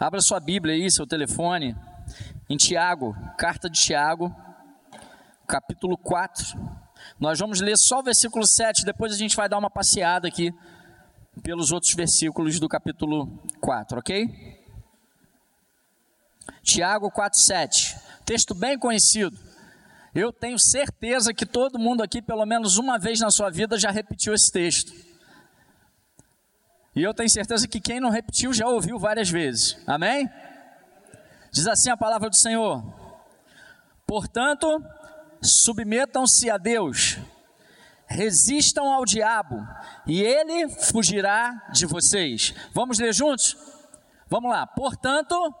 Abra sua Bíblia aí, seu telefone, em Tiago, carta de Tiago, capítulo 4. Nós vamos ler só o versículo 7, depois a gente vai dar uma passeada aqui pelos outros versículos do capítulo 4, ok? Tiago 4,7, texto bem conhecido. Eu tenho certeza que todo mundo aqui, pelo menos uma vez na sua vida, já repetiu esse texto. E eu tenho certeza que quem não repetiu já ouviu várias vezes. Amém? Diz assim a palavra do Senhor: Portanto, submetam-se a Deus, resistam ao diabo, e ele fugirá de vocês. Vamos ler juntos? Vamos lá. Portanto,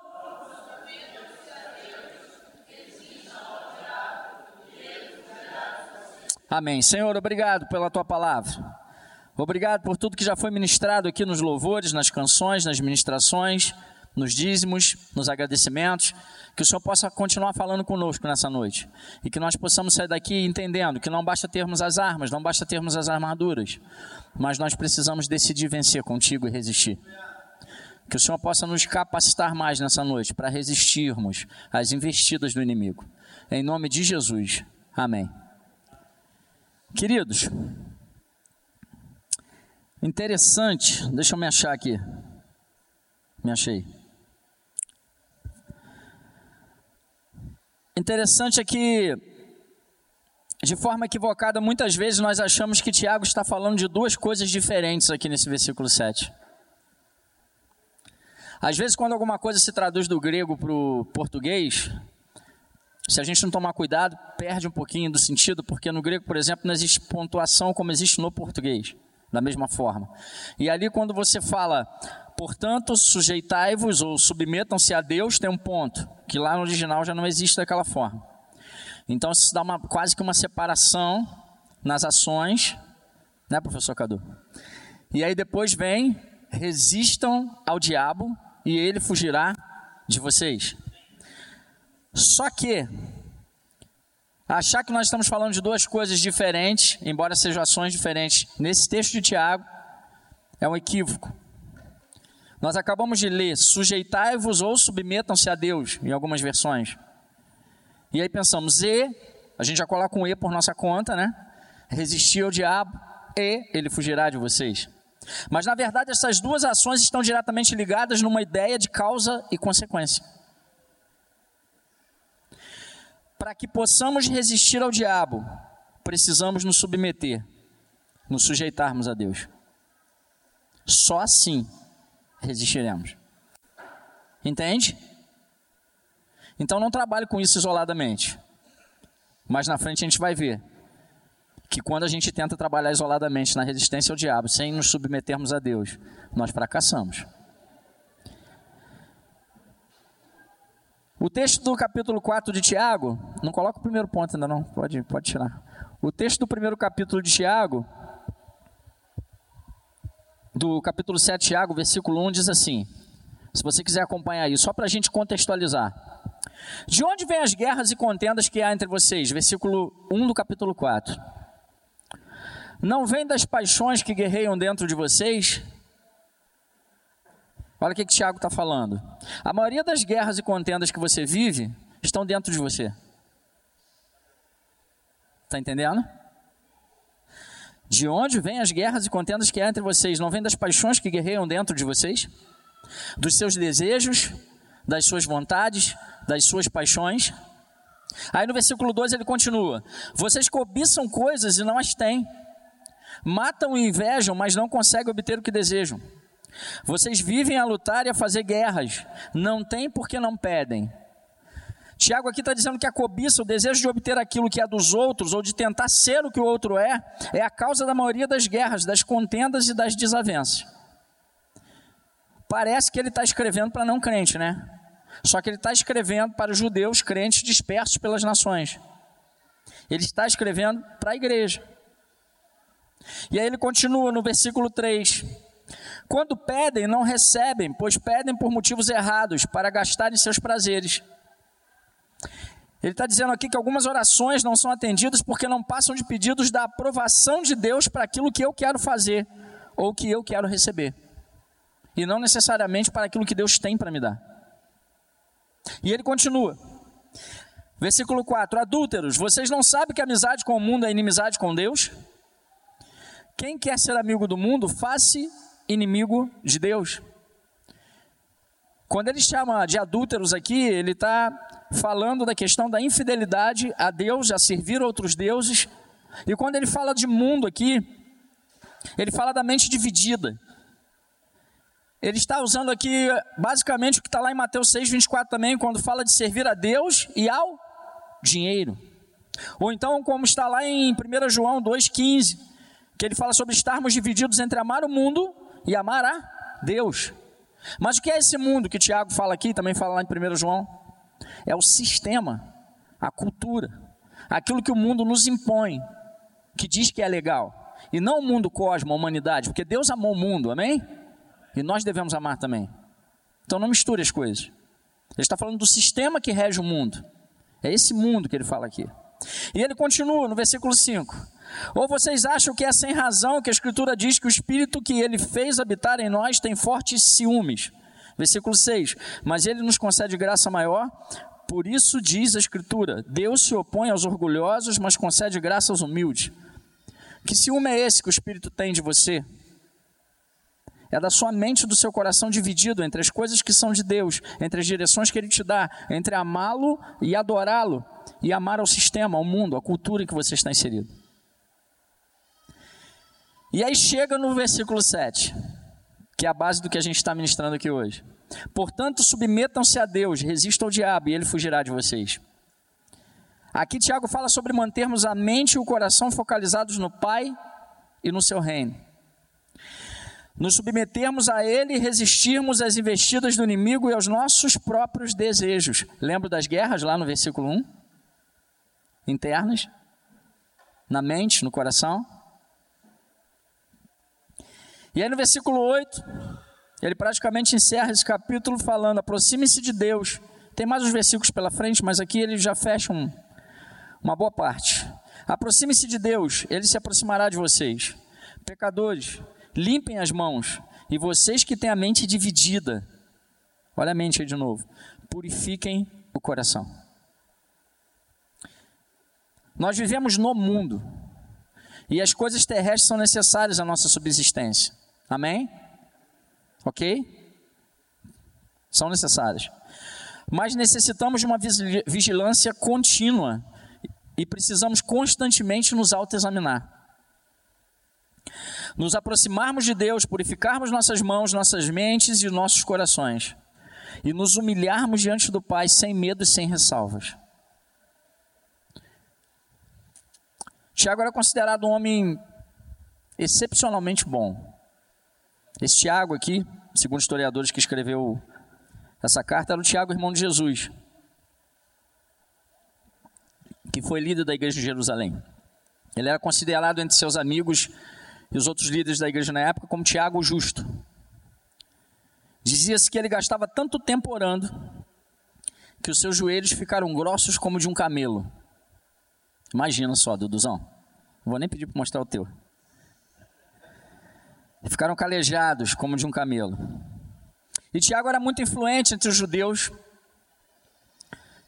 Amém. Senhor, obrigado pela tua palavra. Obrigado por tudo que já foi ministrado aqui nos louvores, nas canções, nas ministrações, nos dízimos, nos agradecimentos. Que o Senhor possa continuar falando conosco nessa noite. E que nós possamos sair daqui entendendo que não basta termos as armas, não basta termos as armaduras, mas nós precisamos decidir vencer contigo e resistir. Que o Senhor possa nos capacitar mais nessa noite para resistirmos às investidas do inimigo. Em nome de Jesus. Amém. Queridos, interessante, deixa eu me achar aqui. Me achei. Interessante é que, de forma equivocada, muitas vezes nós achamos que Tiago está falando de duas coisas diferentes aqui nesse versículo 7. Às vezes, quando alguma coisa se traduz do grego para o português, se a gente não tomar cuidado, perde um pouquinho do sentido, porque no grego, por exemplo, não existe pontuação como existe no português, da mesma forma. E ali, quando você fala, portanto, sujeitai-vos ou submetam-se a Deus, tem um ponto, que lá no original já não existe daquela forma. Então, isso dá uma, quase que uma separação nas ações, né, professor Cadu? E aí depois vem, resistam ao diabo e ele fugirá de vocês. Só que achar que nós estamos falando de duas coisas diferentes, embora sejam ações diferentes, nesse texto de Tiago, é um equívoco. Nós acabamos de ler: sujeitai-vos ou submetam-se a Deus, em algumas versões. E aí pensamos, e, a gente já coloca um e por nossa conta, né? Resistir ao diabo e ele fugirá de vocês. Mas na verdade, essas duas ações estão diretamente ligadas numa ideia de causa e consequência. Para que possamos resistir ao diabo, precisamos nos submeter, nos sujeitarmos a Deus. Só assim resistiremos. Entende? Então não trabalhe com isso isoladamente. Mas na frente a gente vai ver que quando a gente tenta trabalhar isoladamente na resistência ao diabo, sem nos submetermos a Deus, nós fracassamos. O texto do capítulo 4 de Tiago, não coloca o primeiro ponto ainda não, pode, pode tirar. O texto do primeiro capítulo de Tiago, do capítulo 7 de Tiago, versículo 1, diz assim, se você quiser acompanhar aí, só para a gente contextualizar. De onde vêm as guerras e contendas que há entre vocês? Versículo 1 do capítulo 4. Não vem das paixões que guerreiam dentro de vocês? Olha o que, que Tiago está falando. A maioria das guerras e contendas que você vive estão dentro de você. Está entendendo? De onde vêm as guerras e contendas que há entre vocês? Não vem das paixões que guerreiam dentro de vocês? Dos seus desejos, das suas vontades, das suas paixões? Aí no versículo 2 ele continua: Vocês cobiçam coisas e não as têm, matam e invejam, mas não conseguem obter o que desejam. Vocês vivem a lutar e a fazer guerras, não tem porque não pedem. Tiago aqui está dizendo que a cobiça, o desejo de obter aquilo que é dos outros, ou de tentar ser o que o outro é, é a causa da maioria das guerras, das contendas e das desavenças. Parece que ele está escrevendo para não crente, né? Só que ele está escrevendo para os judeus crentes dispersos pelas nações. Ele está escrevendo para a igreja. E aí ele continua no versículo 3. Quando pedem, não recebem, pois pedem por motivos errados, para gastarem seus prazeres. Ele está dizendo aqui que algumas orações não são atendidas porque não passam de pedidos da aprovação de Deus para aquilo que eu quero fazer ou que eu quero receber, e não necessariamente para aquilo que Deus tem para me dar. E ele continua. Versículo 4: Adúlteros, vocês não sabem que amizade com o mundo é inimizade com Deus? Quem quer ser amigo do mundo, faça inimigo de Deus. Quando ele chama de adúlteros aqui, ele está falando da questão da infidelidade a Deus, a servir outros deuses. E quando ele fala de mundo aqui, ele fala da mente dividida. Ele está usando aqui basicamente o que está lá em Mateus 6, 24 também, quando fala de servir a Deus e ao dinheiro. Ou então, como está lá em 1 João 2,15, que ele fala sobre estarmos divididos entre amar o mundo e amar a Deus. Mas o que é esse mundo que Tiago fala aqui, também fala lá em 1 João? É o sistema, a cultura, aquilo que o mundo nos impõe, que diz que é legal. E não o mundo cosmo, a humanidade, porque Deus amou o mundo, amém? E nós devemos amar também. Então não misture as coisas. Ele está falando do sistema que rege o mundo. É esse mundo que ele fala aqui. E ele continua no versículo 5. Ou vocês acham que é sem razão que a Escritura diz que o Espírito que ele fez habitar em nós tem fortes ciúmes? Versículo 6. Mas ele nos concede graça maior, por isso diz a Escritura: Deus se opõe aos orgulhosos, mas concede graça aos humildes. Que ciúme é esse que o Espírito tem de você? É da sua mente e do seu coração dividido entre as coisas que são de Deus, entre as direções que Ele te dá, entre amá-lo e adorá-lo, e amar ao sistema, ao mundo, à cultura em que você está inserido. E aí chega no versículo 7, que é a base do que a gente está ministrando aqui hoje. Portanto, submetam-se a Deus, resistam ao diabo e ele fugirá de vocês. Aqui Tiago fala sobre mantermos a mente e o coração focalizados no Pai e no seu reino. Nos submetermos a Ele e resistirmos às investidas do inimigo e aos nossos próprios desejos. Lembra das guerras lá no versículo 1? Internas? Na mente, no coração? E aí no versículo 8, ele praticamente encerra esse capítulo falando: aproxime-se de Deus. Tem mais uns versículos pela frente, mas aqui ele já fecha um, uma boa parte. Aproxime-se de Deus, ele se aproximará de vocês. Pecadores, limpem as mãos. E vocês que têm a mente dividida, olha a mente aí de novo, purifiquem o coração. Nós vivemos no mundo, e as coisas terrestres são necessárias à nossa subsistência. Amém? Ok? São necessárias. Mas necessitamos de uma vigilância contínua e precisamos constantemente nos autoexaminar. Nos aproximarmos de Deus, purificarmos nossas mãos, nossas mentes e nossos corações. E nos humilharmos diante do Pai sem medo e sem ressalvas. Tiago era considerado um homem excepcionalmente bom. Esse Tiago aqui, segundo historiadores que escreveu essa carta, era o Tiago, irmão de Jesus, que foi líder da igreja de Jerusalém. Ele era considerado entre seus amigos e os outros líderes da igreja na época como Tiago o Justo. Dizia-se que ele gastava tanto tempo orando que os seus joelhos ficaram grossos como de um camelo. Imagina só, Duduzão. Não vou nem pedir para mostrar o teu. Ficaram calejados como de um camelo. E Tiago era muito influente entre os judeus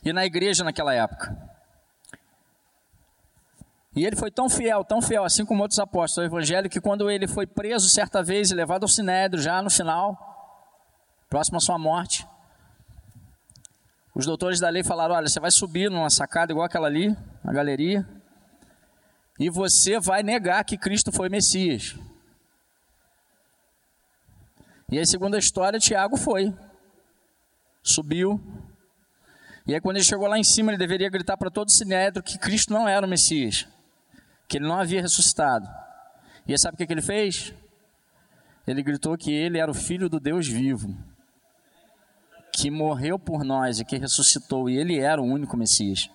e na igreja naquela época. E ele foi tão fiel, tão fiel, assim como outros apóstolos do evangelho, que quando ele foi preso certa vez e levado ao sinédrio, já no final, próximo à sua morte, os doutores da lei falaram: olha, você vai subir numa sacada igual aquela ali, na galeria, e você vai negar que Cristo foi Messias. E aí, segundo a história, Tiago foi. Subiu. E aí, quando ele chegou lá em cima, ele deveria gritar para todo o sinédrio que Cristo não era o Messias. Que ele não havia ressuscitado. E aí, sabe o que, que ele fez? Ele gritou que ele era o filho do Deus vivo. Que morreu por nós e que ressuscitou. E ele era o único Messias.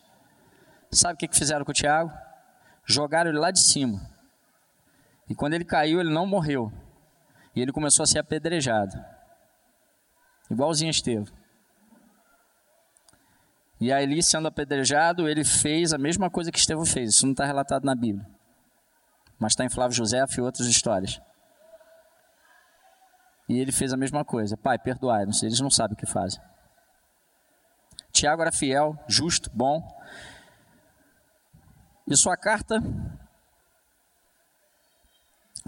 Sabe o que, que fizeram com o Tiago? Jogaram ele lá de cima. E quando ele caiu, ele não morreu e ele começou a ser apedrejado. Igualzinho a Estevão. E ali, sendo apedrejado, ele fez a mesma coisa que Estevão fez. Isso não está relatado na Bíblia. Mas está em Flávio José e outras histórias. E ele fez a mesma coisa. Pai, perdoai. Eles não sabem o que fazem. Tiago era fiel, justo, bom. E sua carta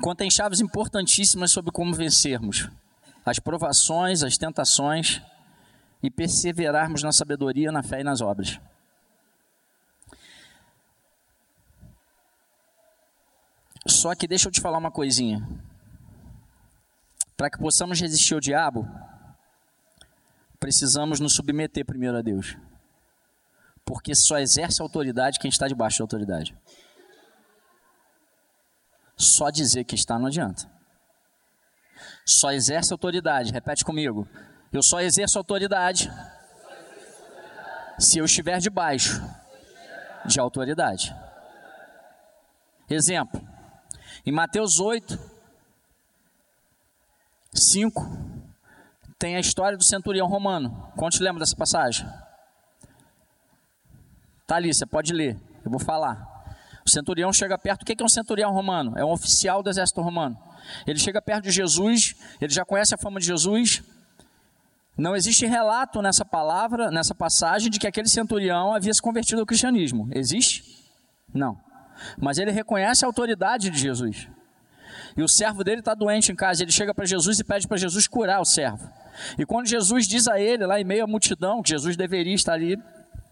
contém chaves importantíssimas sobre como vencermos as provações, as tentações e perseverarmos na sabedoria, na fé e nas obras. Só que deixa eu te falar uma coisinha. Para que possamos resistir ao diabo, precisamos nos submeter primeiro a Deus. Porque só exerce autoridade quem está debaixo da autoridade. Só dizer que está não adianta. Só exerce autoridade, repete comigo. Eu só exerço autoridade se eu estiver debaixo de autoridade. Exemplo, em Mateus 8, 5, tem a história do centurião romano. Quantos lembram dessa passagem? Tá ali, você pode ler, eu vou falar. O centurião chega perto. O que é um centurião romano? É um oficial do exército romano. Ele chega perto de Jesus, ele já conhece a fama de Jesus. Não existe relato nessa palavra, nessa passagem, de que aquele centurião havia se convertido ao cristianismo. Existe? Não. Mas ele reconhece a autoridade de Jesus. E o servo dele está doente em casa. Ele chega para Jesus e pede para Jesus curar o servo. E quando Jesus diz a ele, lá em meio à multidão, que Jesus deveria estar ali,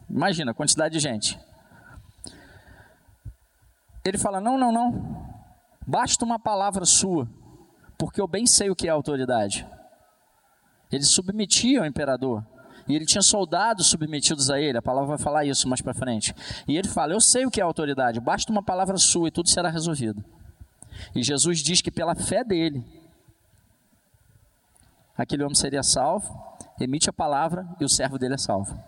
imagina a quantidade de gente. Ele fala: Não, não, não. Basta uma palavra sua, porque eu bem sei o que é autoridade. Ele submetia ao imperador. E ele tinha soldados submetidos a ele. A palavra vai falar isso mais para frente. E ele fala: Eu sei o que é autoridade. Basta uma palavra sua e tudo será resolvido. E Jesus diz que pela fé dele, aquele homem seria salvo, emite a palavra e o servo dele é salvo.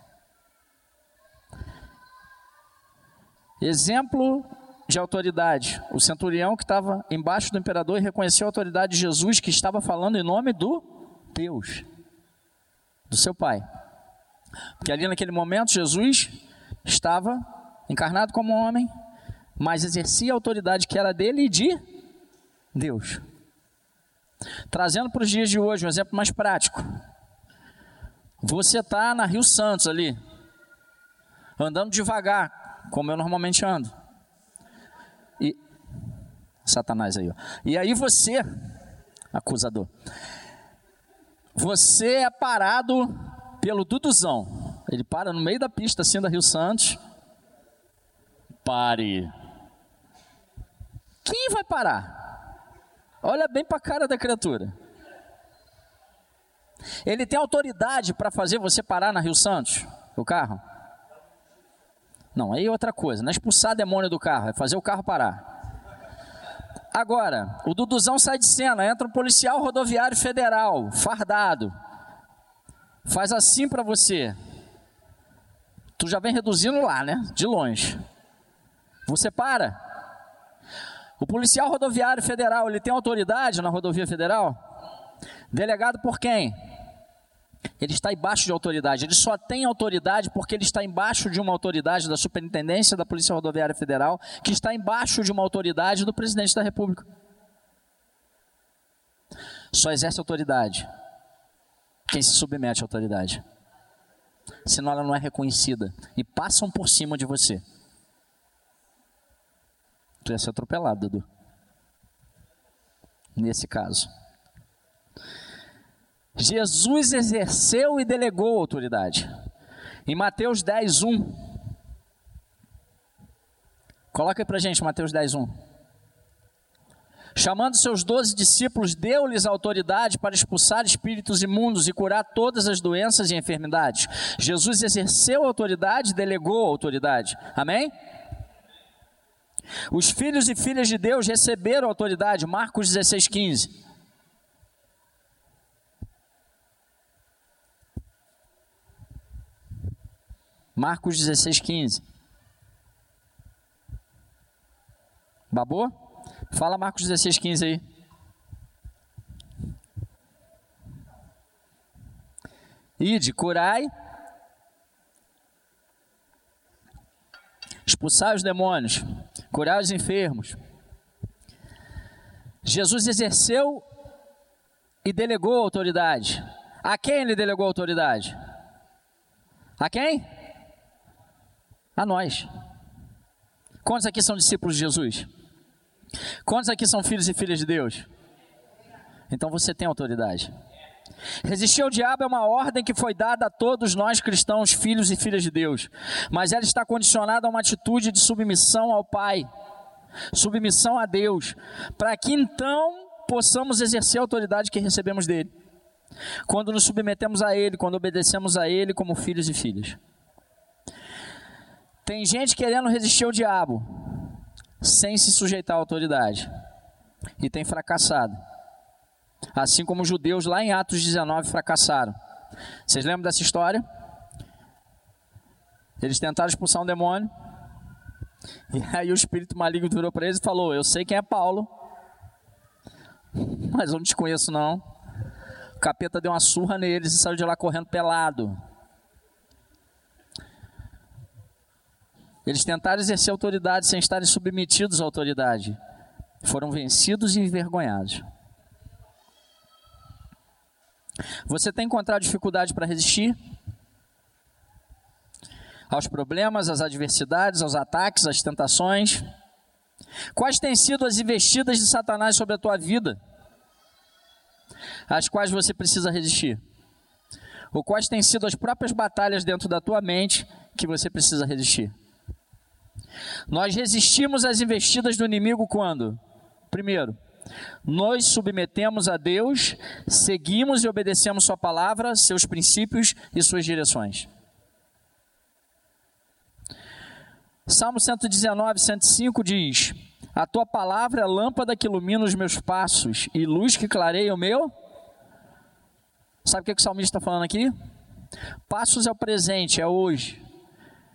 Exemplo de autoridade. O centurião que estava embaixo do imperador e reconheceu a autoridade de Jesus que estava falando em nome do Deus, do seu Pai. Porque ali naquele momento Jesus estava encarnado como homem, mas exercia a autoridade que era dele e de Deus. Trazendo para os dias de hoje um exemplo mais prático. Você está na Rio Santos ali, andando devagar, como eu normalmente ando. Satanás aí, ó. E aí você, acusador, você é parado pelo Duduzão. Ele para no meio da pista assim da Rio Santos. Pare. Quem vai parar? Olha bem para a cara da criatura. Ele tem autoridade para fazer você parar na Rio Santos, o carro? Não, aí é outra coisa. Não é expulsar demônio do carro, é fazer o carro parar. Agora, o Duduzão sai de cena, entra um policial rodoviário federal, fardado. Faz assim para você. Tu já vem reduzindo lá, né? De longe. Você para. O policial rodoviário federal, ele tem autoridade na rodovia federal? Delegado por quem? Ele está embaixo de autoridade. Ele só tem autoridade porque ele está embaixo de uma autoridade da Superintendência da Polícia Rodoviária Federal, que está embaixo de uma autoridade do presidente da República. Só exerce autoridade quem se submete à autoridade. Senão ela não é reconhecida e passam por cima de você. Tu ia ser atropelado, Dudu. Nesse caso. Jesus exerceu e delegou autoridade. Em Mateus 10, 1. Coloca aí gente, Mateus 10, 1. Chamando seus doze discípulos, deu-lhes autoridade para expulsar espíritos imundos e curar todas as doenças e enfermidades. Jesus exerceu autoridade, delegou autoridade. Amém? Os filhos e filhas de Deus receberam autoridade. Marcos 16, 15. Marcos 16, 15. Babou? Fala Marcos 16, 15 aí. Ide, curai, expulsai os demônios, curai os enfermos. Jesus exerceu e delegou autoridade. A quem ele delegou autoridade? A quem? A nós. Quantos aqui são discípulos de Jesus? Quantos aqui são filhos e filhas de Deus? Então você tem autoridade. Resistir ao diabo é uma ordem que foi dada a todos nós cristãos, filhos e filhas de Deus, mas ela está condicionada a uma atitude de submissão ao Pai, submissão a Deus, para que então possamos exercer a autoridade que recebemos dele. Quando nos submetemos a ele, quando obedecemos a ele como filhos e filhas. Tem gente querendo resistir ao diabo sem se sujeitar à autoridade e tem fracassado. Assim como os judeus lá em Atos 19 fracassaram. Vocês lembram dessa história? Eles tentaram expulsar um demônio. E aí o espírito maligno virou para eles e falou: Eu sei quem é Paulo, mas eu não te conheço não. O capeta deu uma surra neles e saiu de lá correndo pelado. Eles tentaram exercer autoridade sem estarem submetidos à autoridade. Foram vencidos e envergonhados. Você tem encontrado dificuldade para resistir? Aos problemas, às adversidades, aos ataques, às tentações? Quais têm sido as investidas de Satanás sobre a tua vida? As quais você precisa resistir? Ou quais têm sido as próprias batalhas dentro da tua mente que você precisa resistir? Nós resistimos às investidas do inimigo quando? Primeiro, nós submetemos a Deus, seguimos e obedecemos Sua palavra, seus princípios e suas direções. Salmo 119, 105 diz: A tua palavra é lâmpada que ilumina os meus passos e luz que clareia o meu. Sabe o que, que o salmista está falando aqui? Passos é o presente, é hoje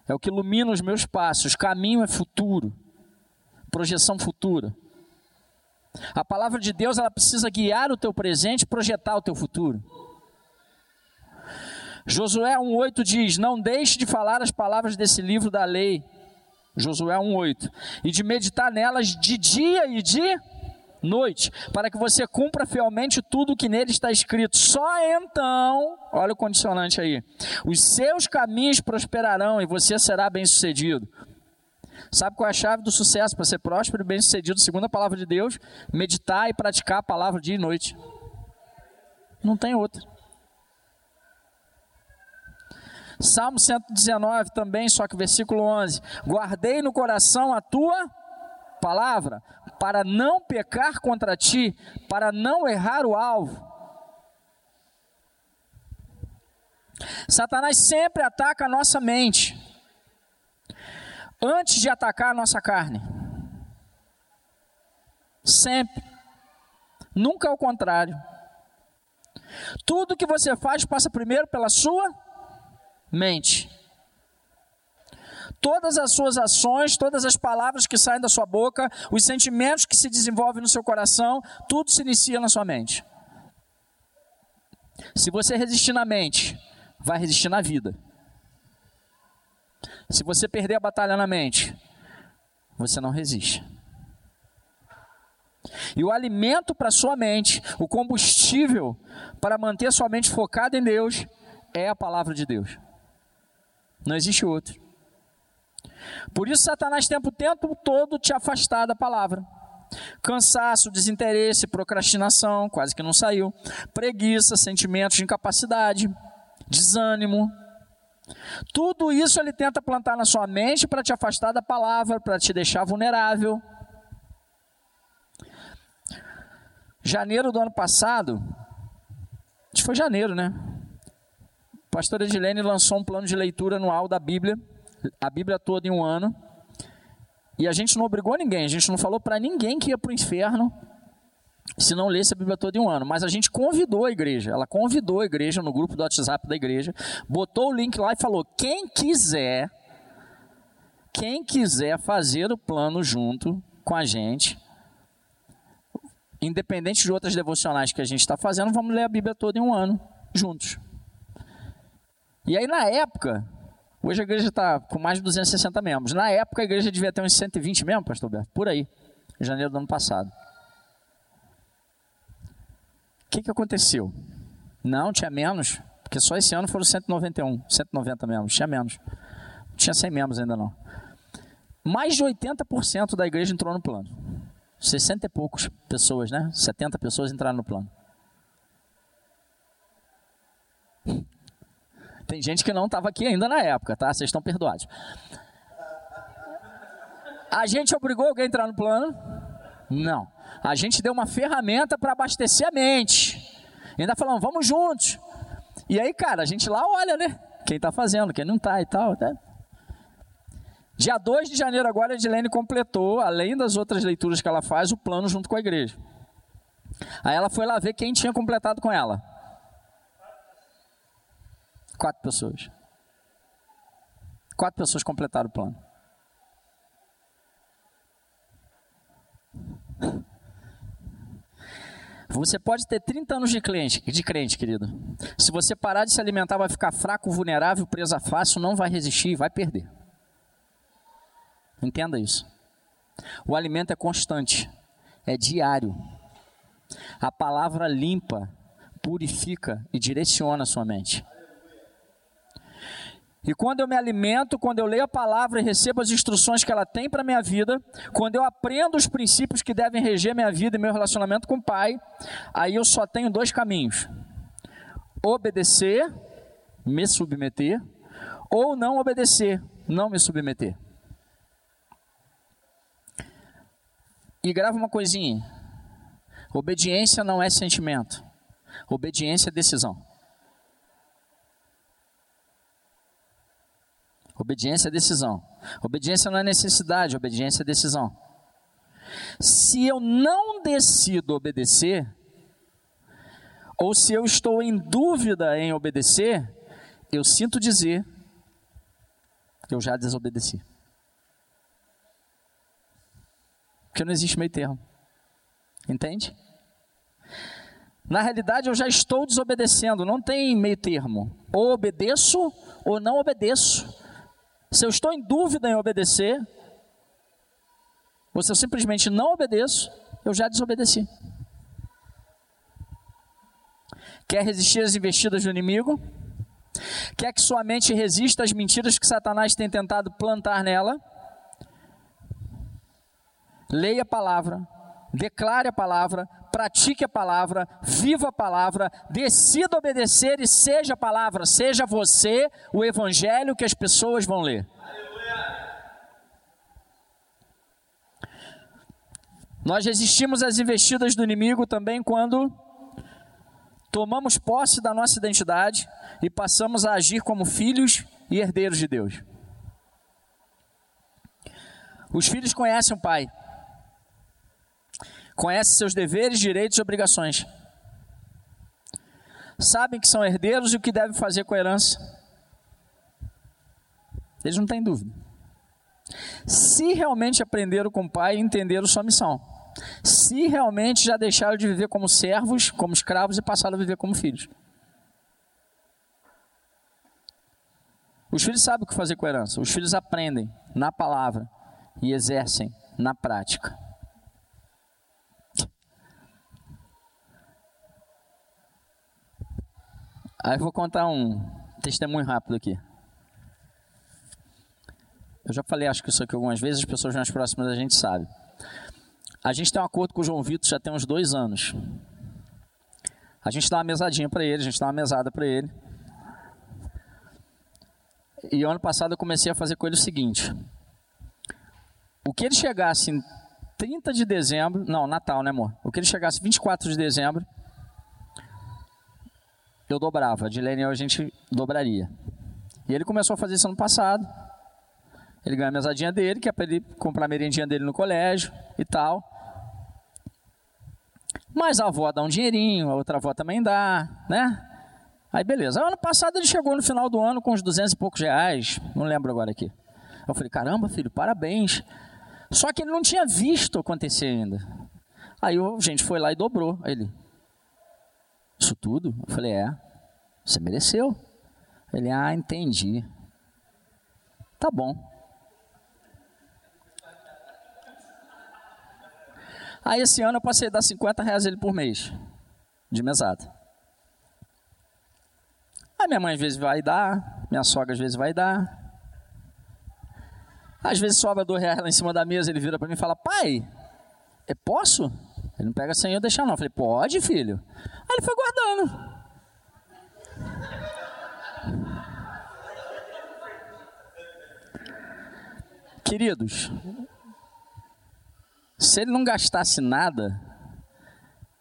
é o que ilumina os meus passos. Caminho é futuro, projeção futura. A palavra de Deus ela precisa guiar o teu presente, projetar o teu futuro. Josué 1:8 diz: "Não deixe de falar as palavras desse livro da lei." Josué 1:8. "E de meditar nelas de dia e de noite, para que você cumpra fielmente tudo o que nele está escrito. Só então, olha o condicionante aí, os seus caminhos prosperarão e você será bem-sucedido. Sabe qual é a chave do sucesso para ser próspero e bem-sucedido? Segundo a palavra de Deus, meditar e praticar a palavra dia e noite. Não tem outra. Salmo 119 também, só que versículo 11: Guardei no coração a tua palavra, para não pecar contra ti, para não errar o alvo. Satanás sempre ataca a nossa mente, antes de atacar a nossa carne. Sempre. Nunca ao contrário. Tudo que você faz passa primeiro pela sua mente todas as suas ações, todas as palavras que saem da sua boca, os sentimentos que se desenvolvem no seu coração, tudo se inicia na sua mente. Se você resistir na mente, vai resistir na vida. Se você perder a batalha na mente, você não resiste. E o alimento para sua mente, o combustível para manter sua mente focada em Deus, é a palavra de Deus. Não existe outro. Por isso, Satanás tenta o tempo todo te afastar da palavra. Cansaço, desinteresse, procrastinação, quase que não saiu. Preguiça, sentimentos de incapacidade, desânimo. Tudo isso ele tenta plantar na sua mente para te afastar da palavra, para te deixar vulnerável. Janeiro do ano passado, acho que foi janeiro, né? A pastora Edilene lançou um plano de leitura anual da Bíblia a Bíblia toda em um ano. E a gente não obrigou ninguém, a gente não falou para ninguém que ia para o inferno se não lesse a Bíblia toda em um ano. Mas a gente convidou a igreja, ela convidou a igreja no grupo do WhatsApp da igreja, botou o link lá e falou: quem quiser, quem quiser fazer o plano junto com a gente, independente de outras devocionais que a gente está fazendo, vamos ler a Bíblia toda em um ano, juntos. E aí, na época, Hoje a igreja está com mais de 260 membros. Na época a igreja devia ter uns 120 membros, pastor Berto, por aí, em janeiro do ano passado. O que, que aconteceu? Não, tinha menos, Porque só esse ano foram 191, 190 membros, tinha menos. Não tinha 100 membros ainda não. Mais de 80% da igreja entrou no plano. 60 e poucos pessoas, né? 70 pessoas entraram no plano. Tem gente que não estava aqui ainda na época, tá? Vocês estão perdoados. A gente obrigou alguém a entrar no plano? Não. A gente deu uma ferramenta para abastecer a mente. ainda falamos, vamos juntos. E aí, cara, a gente lá olha, né? Quem está fazendo, quem não está e tal. Né? Dia 2 de janeiro agora, a Edilene completou, além das outras leituras que ela faz, o plano junto com a igreja. Aí ela foi lá ver quem tinha completado com ela. Quatro pessoas. Quatro pessoas completaram o plano. Você pode ter 30 anos de crente, de crente, querido. Se você parar de se alimentar, vai ficar fraco, vulnerável, presa fácil, não vai resistir e vai perder. Entenda isso. O alimento é constante, é diário. A palavra limpa, purifica e direciona a sua mente. E quando eu me alimento, quando eu leio a palavra e recebo as instruções que ela tem para minha vida, quando eu aprendo os princípios que devem reger minha vida e meu relacionamento com o Pai, aí eu só tenho dois caminhos: obedecer, me submeter, ou não obedecer, não me submeter. E grava uma coisinha: obediência não é sentimento, obediência é decisão. Obediência é decisão. Obediência não é necessidade, obediência é decisão. Se eu não decido obedecer, ou se eu estou em dúvida em obedecer, eu sinto dizer que eu já desobedeci. Porque não existe meio termo. Entende? Na realidade, eu já estou desobedecendo, não tem meio termo. Ou obedeço ou não obedeço. Se eu estou em dúvida em obedecer, ou se eu simplesmente não obedeço, eu já desobedeci. Quer resistir às investidas do inimigo? Quer que sua mente resista às mentiras que Satanás tem tentado plantar nela? Leia a palavra, declare a palavra, pratique a palavra, viva a palavra, decida obedecer e seja a palavra, seja você o evangelho que as pessoas vão ler. Nós resistimos às investidas do inimigo também quando tomamos posse da nossa identidade e passamos a agir como filhos e herdeiros de Deus. Os filhos conhecem o pai, conhecem seus deveres, direitos e obrigações, sabem que são herdeiros e o que devem fazer com a herança. Eles não têm dúvida. Se realmente aprenderam com o pai e entenderam sua missão. Se realmente já deixaram de viver como servos, como escravos e passaram a viver como filhos. Os filhos sabem o que fazer com a herança. Os filhos aprendem na palavra e exercem na prática. Aí eu vou contar um testemunho rápido aqui. Eu já falei, acho que isso aqui algumas vezes, as pessoas mais próximas da gente sabem. A gente tem um acordo com o João Vitor já tem uns dois anos. A gente dá uma mesadinha para ele, a gente dá uma mesada para ele. E ano passado eu comecei a fazer com ele o seguinte: o que ele chegasse em 30 de dezembro, não, Natal, né, amor? O que ele chegasse 24 de dezembro, eu dobrava. De Dilene a gente dobraria. E ele começou a fazer isso ano passado. Ele ganha a mesadinha dele, que é para ele comprar a merendinha dele no colégio e tal. Mas a avó dá um dinheirinho, a outra avó também dá, né? Aí beleza. Ano passado ele chegou no final do ano com uns 200 e poucos reais, não lembro agora aqui. Eu falei, caramba, filho, parabéns. Só que ele não tinha visto acontecer ainda. Aí a gente foi lá e dobrou. Ele, isso tudo? Eu falei, é, você mereceu. Ele, ah, entendi. Tá bom. Aí esse ano eu passei a dar 50 reais ele por mês, de mesada. A minha mãe às vezes vai dar, minha sogra às vezes vai dar. Às vezes sobra dois reais lá em cima da mesa, ele vira para mim e fala, pai, é posso? Ele não pega sem eu deixar não. Eu falei, pode, filho. Guardando. Queridos, se ele não gastasse nada,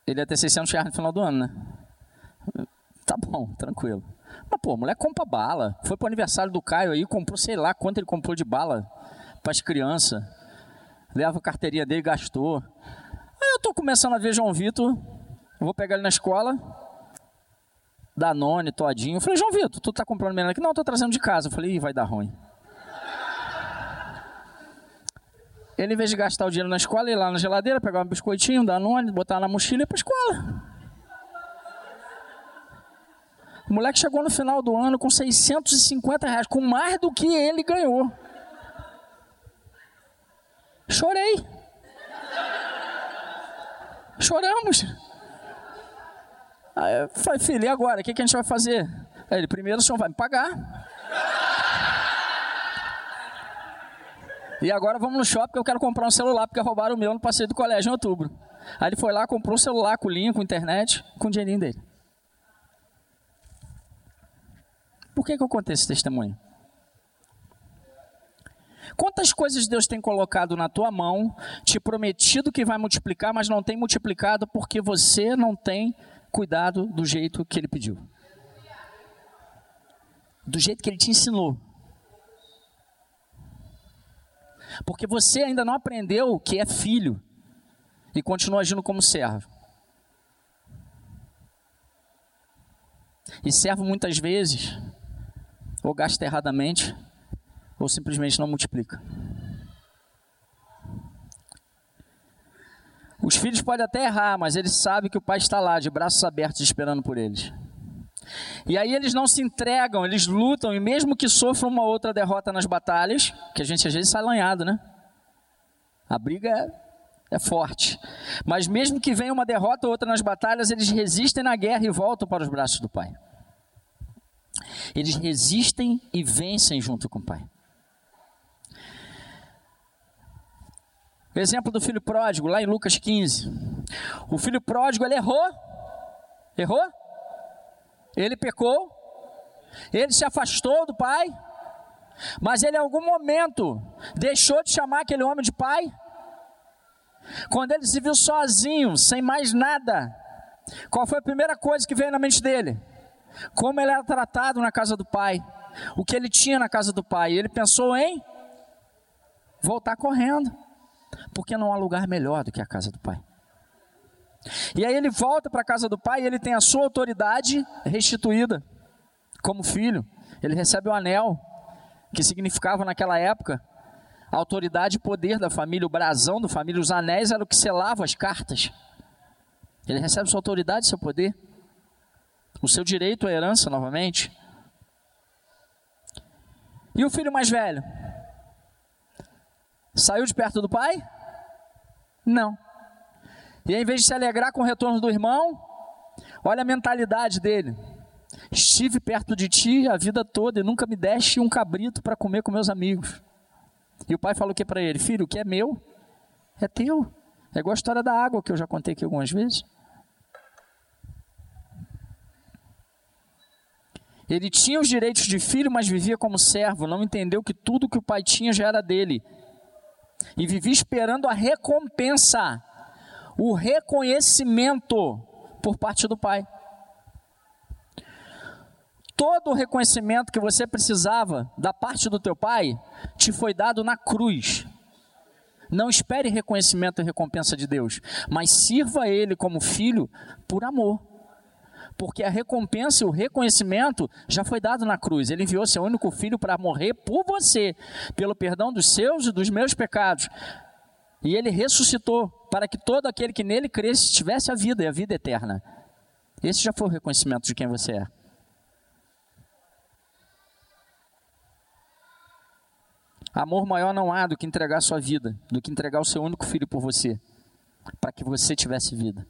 ele ia ter 600 reais no final do ano, né? Tá bom, tranquilo. Mas, pô, mulher compra bala. Foi pro aniversário do Caio aí, comprou, sei lá quanto ele comprou de bala para as crianças. Leva a carteirinha dele, gastou. Aí eu tô começando a ver João Vitor, vou pegar ele na escola, Danone, todinho. Eu falei, João Vitor, tu tá comprando menino aqui? Não, eu tô trazendo de casa. Eu falei, Ih, vai dar ruim. Ele, em vez de gastar o dinheiro na escola, ir lá na geladeira, pegar um biscoitinho, dar nome, botar na mochila e ir pra escola. O moleque chegou no final do ano com 650 reais, com mais do que ele ganhou. Chorei. Choramos. Aí eu falei, filho, e agora? O que, que a gente vai fazer? Aí ele, primeiro o senhor vai me pagar. E agora vamos no shopping eu quero comprar um celular, porque roubaram o meu no passeio do colégio em outubro. Aí ele foi lá, comprou um celular com linha, com internet, com o dinheirinho dele. Por que, que eu contei esse testemunho? Quantas coisas Deus tem colocado na tua mão, te prometido que vai multiplicar, mas não tem multiplicado porque você não tem cuidado do jeito que Ele pediu, do jeito que Ele te ensinou. Porque você ainda não aprendeu que é filho e continua agindo como servo. E servo muitas vezes ou gasta erradamente ou simplesmente não multiplica. Os filhos podem até errar, mas eles sabem que o pai está lá, de braços abertos, esperando por eles. E aí eles não se entregam, eles lutam, e mesmo que sofram uma outra derrota nas batalhas, que a gente às vezes sai lanhado, né? A briga é, é forte. Mas mesmo que venha uma derrota ou outra nas batalhas, eles resistem na guerra e voltam para os braços do Pai. Eles resistem e vencem junto com o Pai. O exemplo do filho pródigo, lá em Lucas 15. O filho pródigo, ele errou. Errou? Ele pecou. Ele se afastou do pai. Mas ele, em algum momento, deixou de chamar aquele homem de pai. Quando ele se viu sozinho, sem mais nada, qual foi a primeira coisa que veio na mente dele? Como ele era tratado na casa do pai. O que ele tinha na casa do pai. Ele pensou em voltar correndo porque não há lugar melhor do que a casa do Pai. E aí ele volta para a casa do Pai e ele tem a sua autoridade restituída como filho. Ele recebe o anel, que significava naquela época a autoridade e poder da família, o brasão da família, os anéis eram o que selavam as cartas. Ele recebe sua autoridade, seu poder, o seu direito à herança novamente. E o filho mais velho? Saiu de perto do pai? Não. E em vez de se alegrar com o retorno do irmão, olha a mentalidade dele. Estive perto de ti a vida toda e nunca me deste um cabrito para comer com meus amigos. E o pai falou o que para ele? Filho, o que é meu é teu. É igual a história da água que eu já contei aqui algumas vezes. Ele tinha os direitos de filho, mas vivia como servo. Não entendeu que tudo que o pai tinha já era dele e vivi esperando a recompensa, o reconhecimento por parte do Pai. Todo o reconhecimento que você precisava da parte do teu Pai te foi dado na cruz. Não espere reconhecimento e recompensa de Deus, mas sirva Ele como filho por amor porque a recompensa e o reconhecimento já foi dado na cruz. Ele enviou seu único filho para morrer por você, pelo perdão dos seus e dos meus pecados. E ele ressuscitou para que todo aquele que nele cresce tivesse a vida e a vida eterna. Esse já foi o reconhecimento de quem você é. Amor maior não há do que entregar sua vida, do que entregar o seu único filho por você, para que você tivesse vida.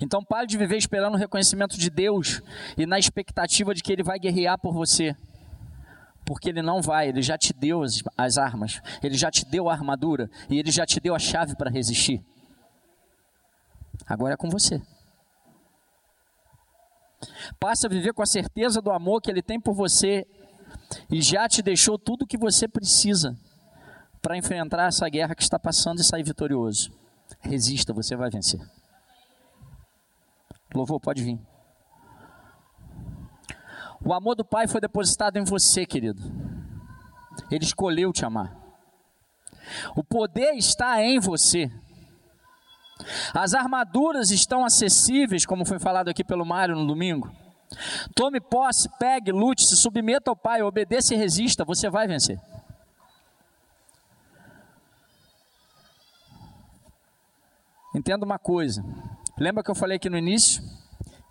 Então pare de viver esperando o reconhecimento de Deus e na expectativa de que Ele vai guerrear por você. Porque Ele não vai, Ele já te deu as, as armas, Ele já te deu a armadura e Ele já te deu a chave para resistir. Agora é com você. Passe a viver com a certeza do amor que Ele tem por você e já te deixou tudo o que você precisa para enfrentar essa guerra que está passando e sair vitorioso. Resista, você vai vencer. Louvor, pode vir. O amor do Pai foi depositado em você, querido. Ele escolheu te amar. O poder está em você. As armaduras estão acessíveis, como foi falado aqui pelo Mário no domingo. Tome posse, pegue, lute, se submeta ao Pai, obedeça e resista, você vai vencer. Entenda uma coisa. Lembra que eu falei aqui no início?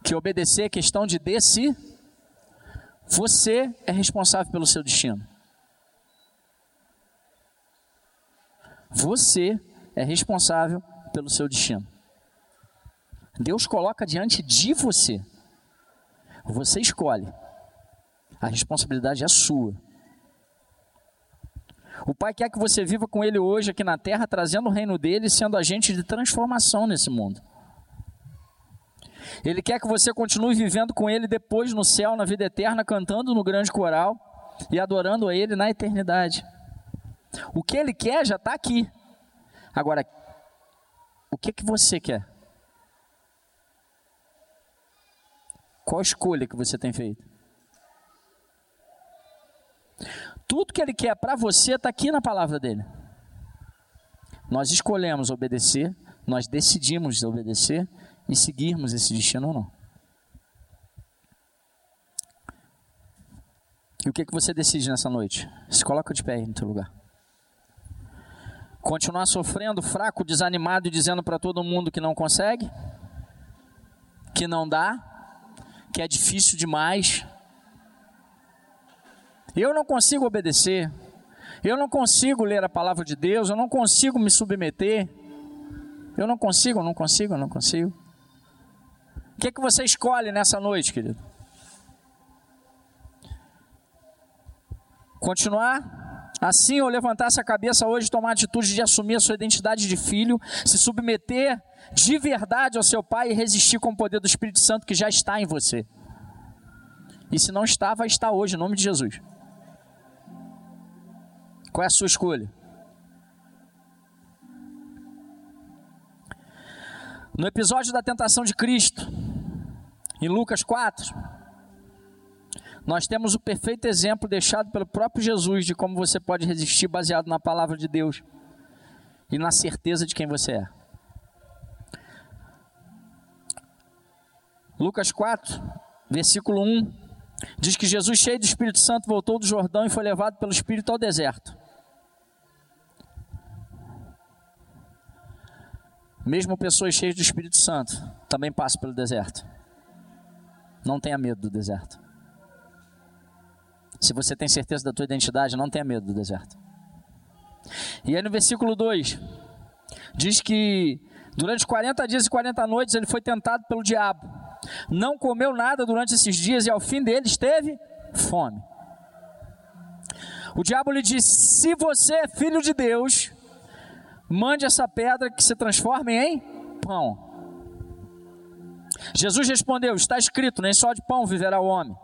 Que obedecer é questão de desse. Você é responsável pelo seu destino. Você é responsável pelo seu destino. Deus coloca diante de você. Você escolhe. A responsabilidade é sua. O Pai quer que você viva com Ele hoje aqui na terra, trazendo o reino dele, sendo agente de transformação nesse mundo. Ele quer que você continue vivendo com Ele depois no céu, na vida eterna, cantando no grande coral e adorando a Ele na eternidade. O que Ele quer já está aqui. Agora, o que, que você quer? Qual escolha que você tem feito? Tudo que Ele quer para você está aqui na palavra dele. Nós escolhemos obedecer, nós decidimos obedecer e seguirmos esse destino ou não. E o que, que você decide nessa noite? Se coloca de pé aí no teu lugar. Continuar sofrendo, fraco, desanimado e dizendo para todo mundo que não consegue, que não dá, que é difícil demais. Eu não consigo obedecer, eu não consigo ler a palavra de Deus, eu não consigo me submeter. Eu não consigo, eu não consigo, eu não consigo. O que, é que você escolhe nessa noite, querido? Continuar assim ou levantar essa cabeça hoje, tomar a atitude de assumir a sua identidade de filho, se submeter de verdade ao seu pai e resistir com o poder do Espírito Santo que já está em você. E se não está, vai estar hoje, em nome de Jesus. Qual é a sua escolha? No episódio da tentação de Cristo, em Lucas 4, nós temos o perfeito exemplo deixado pelo próprio Jesus de como você pode resistir baseado na palavra de Deus e na certeza de quem você é. Lucas 4, versículo 1, diz que Jesus, cheio do Espírito Santo, voltou do Jordão e foi levado pelo Espírito ao deserto. Mesmo pessoas cheias do Espírito Santo também passam pelo deserto. Não tenha medo do deserto. Se você tem certeza da tua identidade, não tenha medo do deserto. E aí no versículo 2, diz que durante 40 dias e 40 noites ele foi tentado pelo diabo. Não comeu nada durante esses dias e ao fim deles teve fome. O diabo lhe disse: Se você é filho de Deus, mande essa pedra que se transforme em pão. Jesus respondeu: Está escrito, nem só de pão viverá o homem.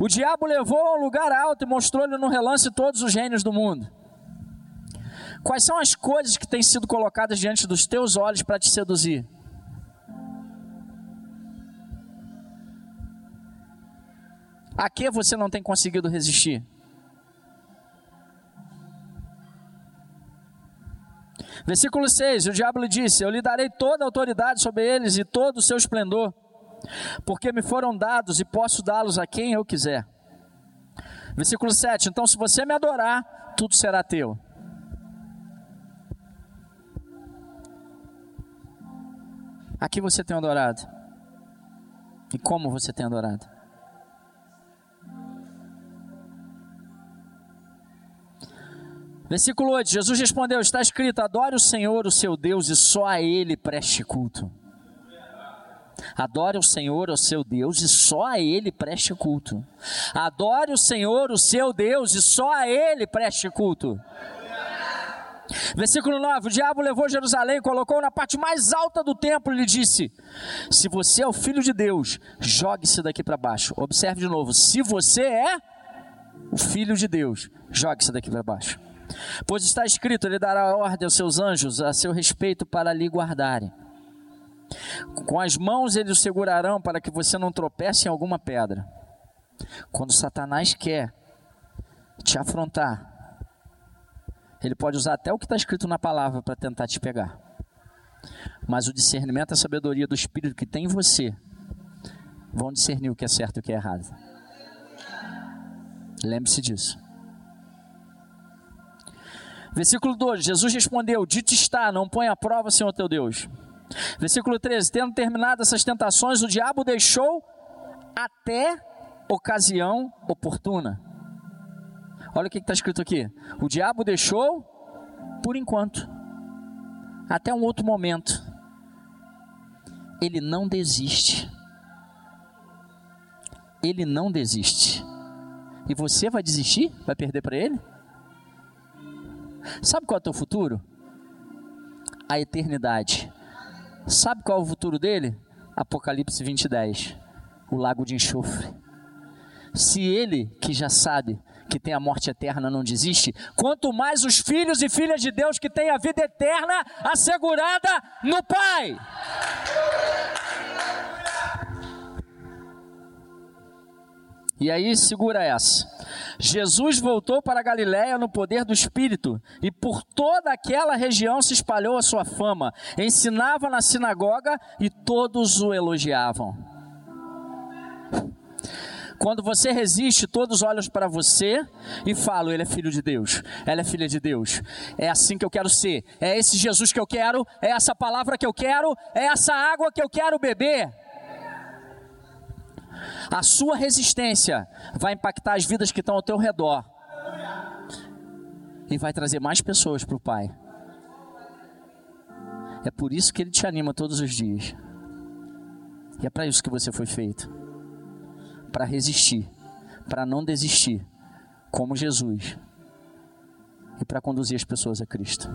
O diabo levou a um lugar alto e mostrou-lhe no relance todos os reinos do mundo. Quais são as coisas que têm sido colocadas diante dos teus olhos para te seduzir? A que você não tem conseguido resistir? Versículo 6: O diabo lhe disse: Eu lhe darei toda a autoridade sobre eles e todo o seu esplendor, porque me foram dados e posso dá-los a quem eu quiser. Versículo 7: Então, se você me adorar, tudo será teu. Aqui você tem adorado. E como você tem adorado? Versículo 8: Jesus respondeu: Está escrito: Adore o Senhor, o seu Deus, e só a Ele preste culto. Adore o Senhor, o seu Deus, e só a Ele preste culto. Adore o Senhor, o seu Deus, e só a Ele preste culto. Versículo 9: O diabo levou Jerusalém, colocou na parte mais alta do templo e lhe disse: Se você é o filho de Deus, jogue-se daqui para baixo. Observe de novo: se você é o filho de Deus, jogue-se daqui para baixo. Pois está escrito: Ele dará ordem aos seus anjos a seu respeito para lhe guardarem. Com as mãos eles o segurarão para que você não tropece em alguma pedra. Quando Satanás quer te afrontar, ele pode usar até o que está escrito na palavra para tentar te pegar. Mas o discernimento e a sabedoria do Espírito que tem em você vão discernir o que é certo e o que é errado. Lembre-se disso. Versículo 2: Jesus respondeu: Dito está, não põe à prova, Senhor teu Deus. Versículo 13: Tendo terminado essas tentações, o diabo deixou até ocasião oportuna. Olha o que está escrito aqui. O diabo deixou por enquanto, até um outro momento. Ele não desiste. Ele não desiste. E você vai desistir? Vai perder para ele? Sabe qual é o teu futuro? A eternidade. Sabe qual é o futuro dele? Apocalipse 20, 10. O lago de enxofre. Se ele, que já sabe, que tem a morte eterna não desiste, quanto mais os filhos e filhas de Deus que têm a vida eterna assegurada no Pai. E aí, segura essa. Jesus voltou para Galiléia no poder do Espírito, e por toda aquela região se espalhou a sua fama. Ensinava na sinagoga e todos o elogiavam. Quando você resiste, todos olham para você e falam: Ele é filho de Deus, ela é filha de Deus. É assim que eu quero ser. É esse Jesus que eu quero, é essa palavra que eu quero, é essa água que eu quero beber. A sua resistência vai impactar as vidas que estão ao teu redor e vai trazer mais pessoas para o Pai. É por isso que Ele te anima todos os dias. E é para isso que você foi feito para resistir, para não desistir, como Jesus, e para conduzir as pessoas a Cristo.